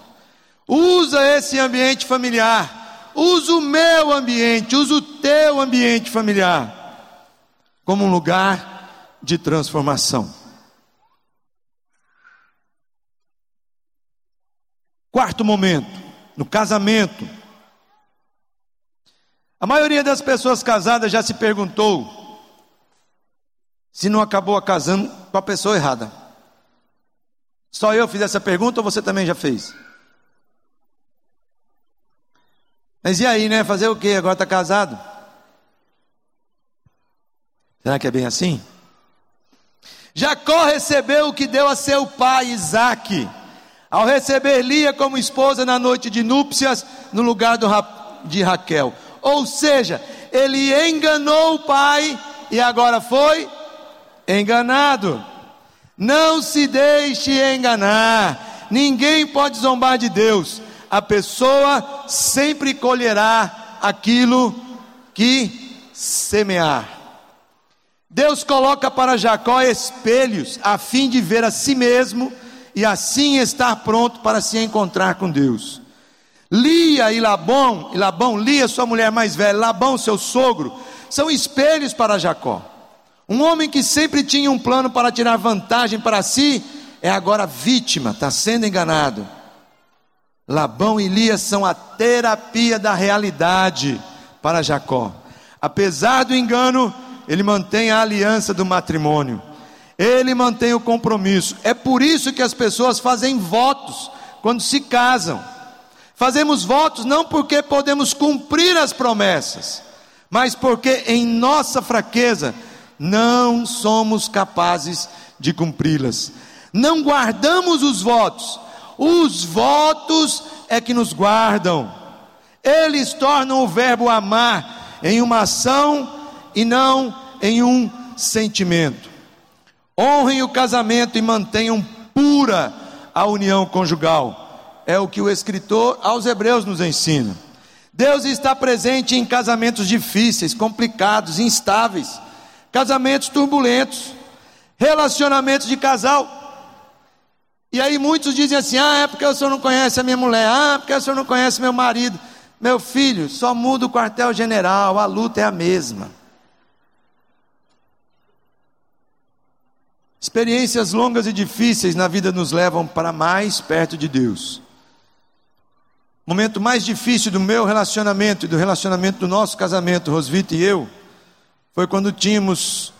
Usa esse ambiente familiar, usa o meu ambiente, usa o teu ambiente familiar como um lugar de transformação. Quarto momento, no casamento. A maioria das pessoas casadas já se perguntou se não acabou casando com a pessoa errada. Só eu fiz essa pergunta ou você também já fez? Mas e aí, né? Fazer o quê? Agora está casado? Será que é bem assim? Jacó recebeu o que deu a seu pai Isaac, ao receber Lia como esposa na noite de núpcias, no lugar de Raquel. Ou seja, ele enganou o pai e agora foi enganado. Não se deixe enganar. Ninguém pode zombar de Deus. A pessoa sempre colherá aquilo que semear. Deus coloca para Jacó espelhos a fim de ver a si mesmo e assim estar pronto para se encontrar com Deus. Lia e Labão, e Labão, Lia, sua mulher mais velha, Labão, seu sogro, são espelhos para Jacó. Um homem que sempre tinha um plano para tirar vantagem para si, é agora vítima, está sendo enganado. Labão e Lia são a terapia da realidade para Jacó. Apesar do engano, ele mantém a aliança do matrimônio, ele mantém o compromisso. É por isso que as pessoas fazem votos quando se casam. Fazemos votos não porque podemos cumprir as promessas, mas porque em nossa fraqueza não somos capazes de cumpri-las. Não guardamos os votos, os votos é que nos guardam. Eles tornam o verbo amar em uma ação e não em um sentimento. Honrem o casamento e mantenham pura a união conjugal é o que o escritor aos Hebreus nos ensina. Deus está presente em casamentos difíceis, complicados, instáveis, casamentos turbulentos, relacionamentos de casal. E aí muitos dizem assim: ah, é porque o senhor não conhece a minha mulher, ah, é porque o senhor não conhece meu marido. Meu filho, só muda o quartel-general, a luta é a mesma. Experiências longas e difíceis na vida nos levam para mais perto de Deus momento mais difícil do meu relacionamento e do relacionamento do nosso casamento, Rosvita e eu, foi quando tínhamos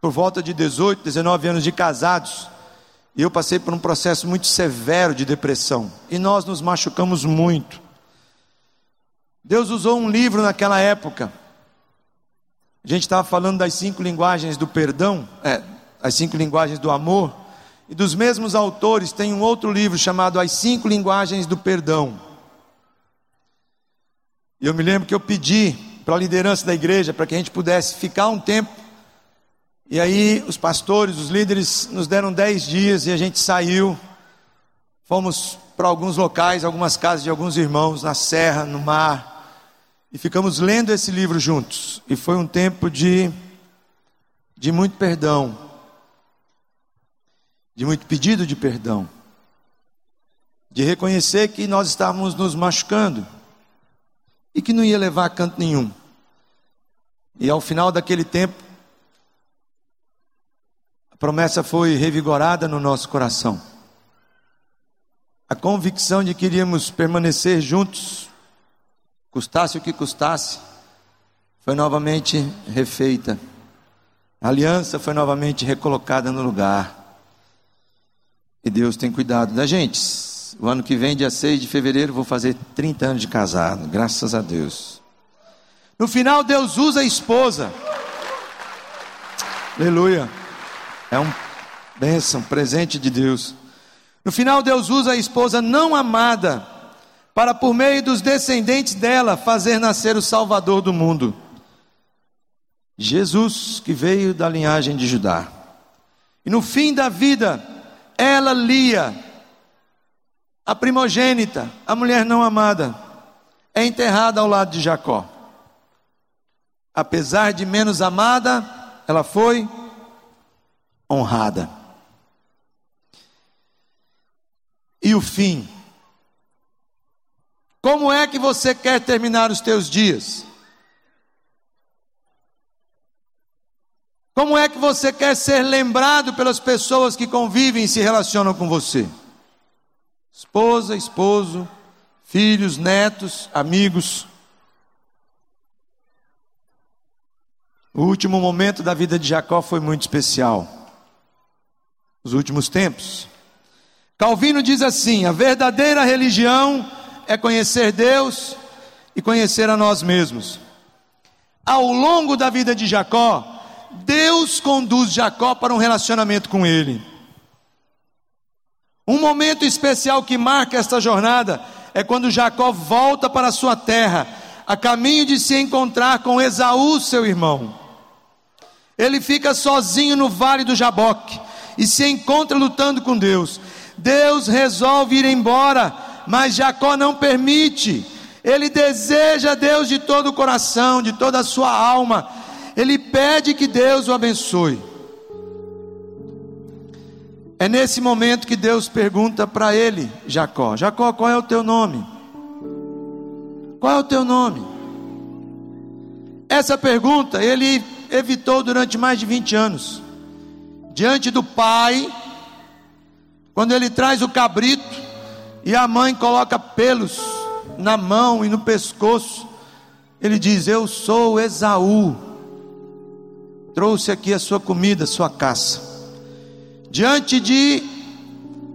por volta de 18, 19 anos de casados, e eu passei por um processo muito severo de depressão, e nós nos machucamos muito. Deus usou um livro naquela época. A gente estava falando das cinco linguagens do perdão, é, as cinco linguagens do amor, e dos mesmos autores tem um outro livro chamado As Cinco Linguagens do Perdão. E eu me lembro que eu pedi para a liderança da igreja para que a gente pudesse ficar um tempo. E aí os pastores, os líderes nos deram dez dias e a gente saiu. Fomos para alguns locais, algumas casas de alguns irmãos, na serra, no mar. E ficamos lendo esse livro juntos. E foi um tempo de, de muito perdão. De muito pedido de perdão. De reconhecer que nós estávamos nos machucando e que não ia levar a canto nenhum. E ao final daquele tempo, a promessa foi revigorada no nosso coração. A convicção de que iríamos permanecer juntos, custasse o que custasse, foi novamente refeita. A aliança foi novamente recolocada no lugar. E Deus tem cuidado da gente. O ano que vem, dia 6 de fevereiro, vou fazer 30 anos de casado, graças a Deus. No final, Deus usa a esposa. Aleluia. É um bênção, presente de Deus. No final, Deus usa a esposa não amada para, por meio dos descendentes dela, fazer nascer o Salvador do mundo. Jesus, que veio da linhagem de Judá. E no fim da vida, ela, Lia, a primogênita, a mulher não amada, é enterrada ao lado de Jacó. Apesar de menos amada, ela foi honrada. E o fim? Como é que você quer terminar os teus dias? Como é que você quer ser lembrado pelas pessoas que convivem e se relacionam com você? esposa, esposo, filhos, netos, amigos. O último momento da vida de Jacó foi muito especial. Os últimos tempos. Calvino diz assim: a verdadeira religião é conhecer Deus e conhecer a nós mesmos. Ao longo da vida de Jacó, Deus conduz Jacó para um relacionamento com Ele. Um momento especial que marca esta jornada é quando Jacó volta para sua terra, a caminho de se encontrar com Esaú, seu irmão. Ele fica sozinho no vale do Jaboque e se encontra lutando com Deus. Deus resolve ir embora, mas Jacó não permite. Ele deseja Deus de todo o coração, de toda a sua alma. Ele pede que Deus o abençoe. É nesse momento que Deus pergunta para ele, Jacó: Jacó, qual é o teu nome? Qual é o teu nome? Essa pergunta ele evitou durante mais de 20 anos. Diante do pai, quando ele traz o cabrito e a mãe coloca pelos na mão e no pescoço, ele diz: Eu sou Esaú. trouxe aqui a sua comida, a sua caça. Diante de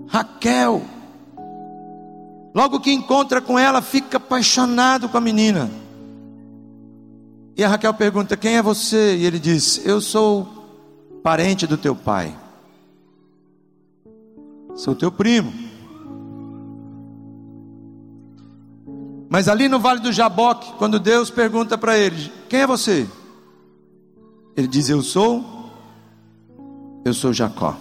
Raquel, logo que encontra com ela, fica apaixonado com a menina. E a Raquel pergunta: Quem é você? E ele diz: Eu sou parente do teu pai. Sou teu primo. Mas ali no vale do Jaboque, quando Deus pergunta para ele: Quem é você? Ele diz: Eu sou, eu sou Jacó.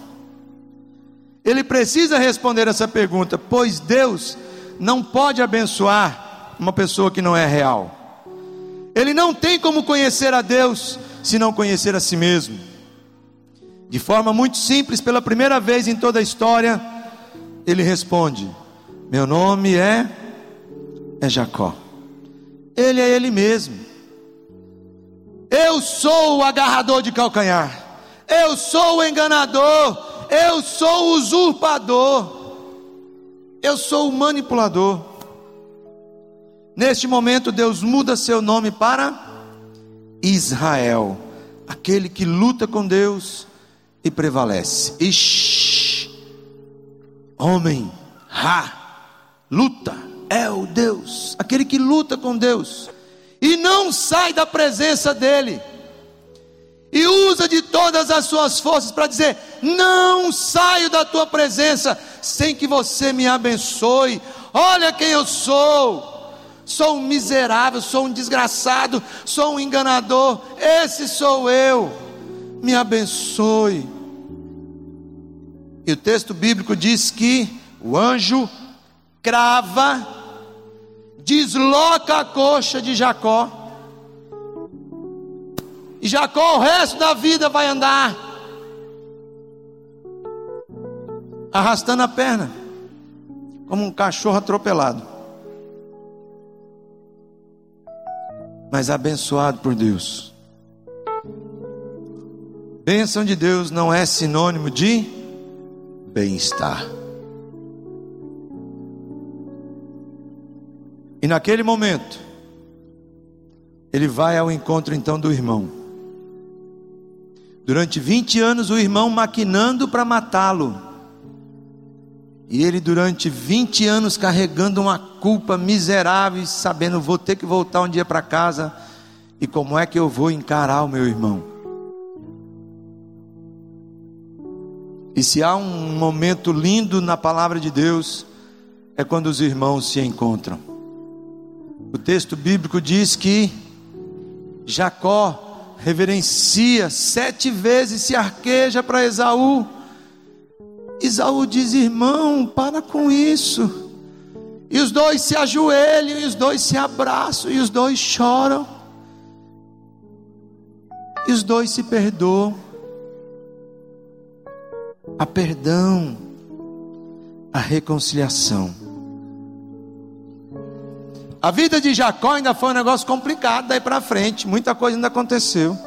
Ele precisa responder essa pergunta, pois Deus não pode abençoar uma pessoa que não é real. Ele não tem como conhecer a Deus se não conhecer a si mesmo. De forma muito simples, pela primeira vez em toda a história, ele responde: Meu nome é é Jacó. Ele é ele mesmo. Eu sou o agarrador de calcanhar. Eu sou o enganador. Eu sou o usurpador. Eu sou o manipulador. Neste momento, Deus muda seu nome para Israel, aquele que luta com Deus e prevalece. Ish, homem, ha, luta, é o Deus, aquele que luta com Deus e não sai da presença dEle, e usa de todas as suas forças para dizer: Não saio da tua presença sem que você me abençoe. Olha quem eu sou sou um miserável, sou um desgraçado, sou um enganador, esse sou eu, me abençoe. E o texto bíblico diz que o anjo crava, desloca a coxa de Jacó, e Jacó o resto da vida vai andar, arrastando a perna, como um cachorro atropelado. Mas abençoado por Deus. Bênção de Deus não é sinônimo de bem-estar. E naquele momento, ele vai ao encontro então do irmão. Durante 20 anos, o irmão maquinando para matá-lo. E ele, durante 20 anos, carregando uma culpa miserável, sabendo, vou ter que voltar um dia para casa, e como é que eu vou encarar o meu irmão? E se há um momento lindo na palavra de Deus, é quando os irmãos se encontram. O texto bíblico diz que Jacó reverencia sete vezes, se arqueja para Esaú Isaú diz: irmão, para com isso. E os dois se ajoelham, e os dois se abraçam, e os dois choram. E os dois se perdoam. A perdão, a reconciliação. A vida de Jacó ainda foi um negócio complicado daí para frente, muita coisa ainda aconteceu.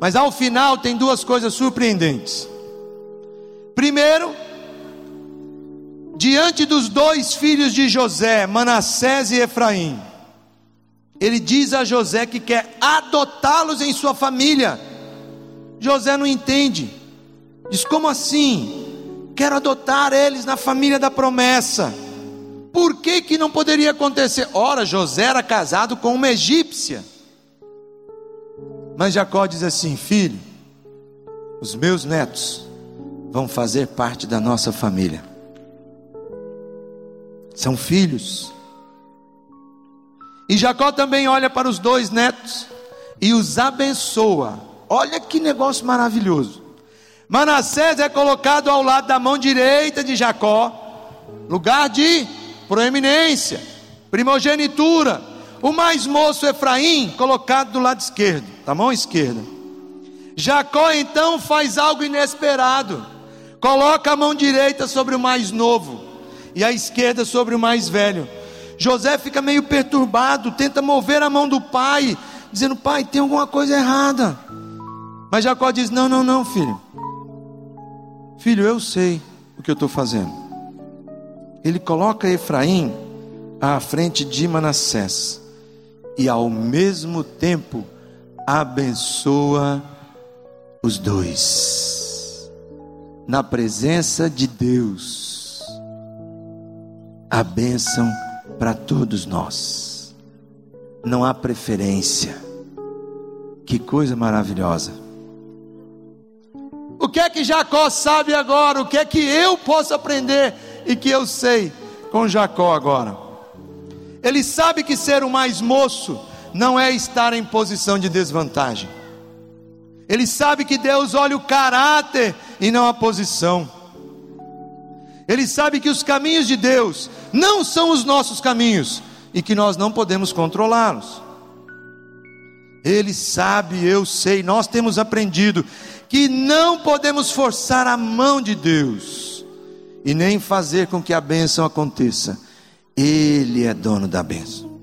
Mas ao final tem duas coisas surpreendentes. Primeiro, diante dos dois filhos de José, Manassés e Efraim, ele diz a José que quer adotá-los em sua família. José não entende, diz: como assim? Quero adotar eles na família da promessa. Por que, que não poderia acontecer? Ora, José era casado com uma egípcia. Mas Jacó diz assim: Filho, os meus netos vão fazer parte da nossa família. São filhos. E Jacó também olha para os dois netos e os abençoa. Olha que negócio maravilhoso. Manassés é colocado ao lado da mão direita de Jacó, lugar de proeminência, primogenitura. O mais moço Efraim colocado do lado esquerdo, da mão esquerda. Jacó então faz algo inesperado. Coloca a mão direita sobre o mais novo e a esquerda sobre o mais velho. José fica meio perturbado, tenta mover a mão do pai, dizendo: Pai, tem alguma coisa errada. Mas Jacó diz: Não, não, não, filho. Filho, eu sei o que eu estou fazendo. Ele coloca Efraim à frente de Manassés e ao mesmo tempo abençoa os dois. Na presença de Deus, a bênção para todos nós. Não há preferência. Que coisa maravilhosa. O que é que Jacó sabe agora? O que é que eu posso aprender e que eu sei com Jacó agora? Ele sabe que ser o mais moço não é estar em posição de desvantagem. Ele sabe que Deus olha o caráter e não a posição. Ele sabe que os caminhos de Deus não são os nossos caminhos e que nós não podemos controlá-los. Ele sabe, eu sei, nós temos aprendido que não podemos forçar a mão de Deus e nem fazer com que a bênção aconteça. Ele é dono da bênção.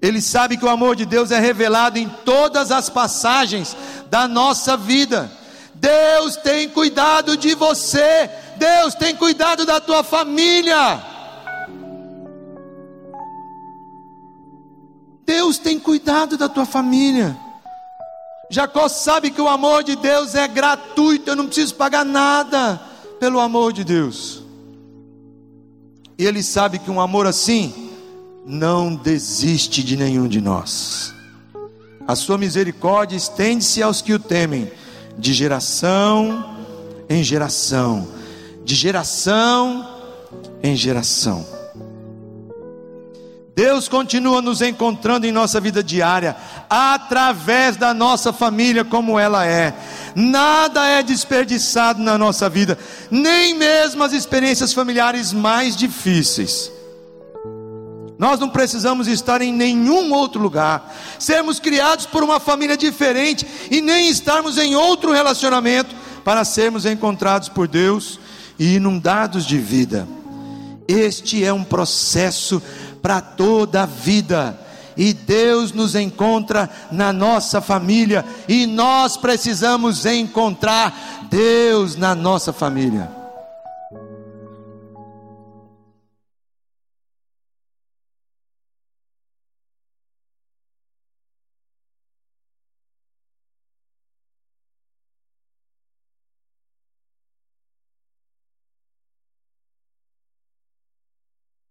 Ele sabe que o amor de Deus é revelado em todas as passagens da nossa vida. Deus tem cuidado de você, Deus tem cuidado da tua família. Deus tem cuidado da tua família. Jacó sabe que o amor de Deus é gratuito, eu não preciso pagar nada pelo amor de Deus. E ele sabe que um amor assim não desiste de nenhum de nós. A sua misericórdia estende-se aos que o temem, de geração em geração, de geração em geração. Deus continua nos encontrando em nossa vida diária, através da nossa família, como ela é. Nada é desperdiçado na nossa vida, nem mesmo as experiências familiares mais difíceis. Nós não precisamos estar em nenhum outro lugar, sermos criados por uma família diferente e nem estarmos em outro relacionamento para sermos encontrados por Deus e inundados de vida. Este é um processo para toda a vida. E Deus nos encontra na nossa família, e nós precisamos encontrar Deus na nossa família.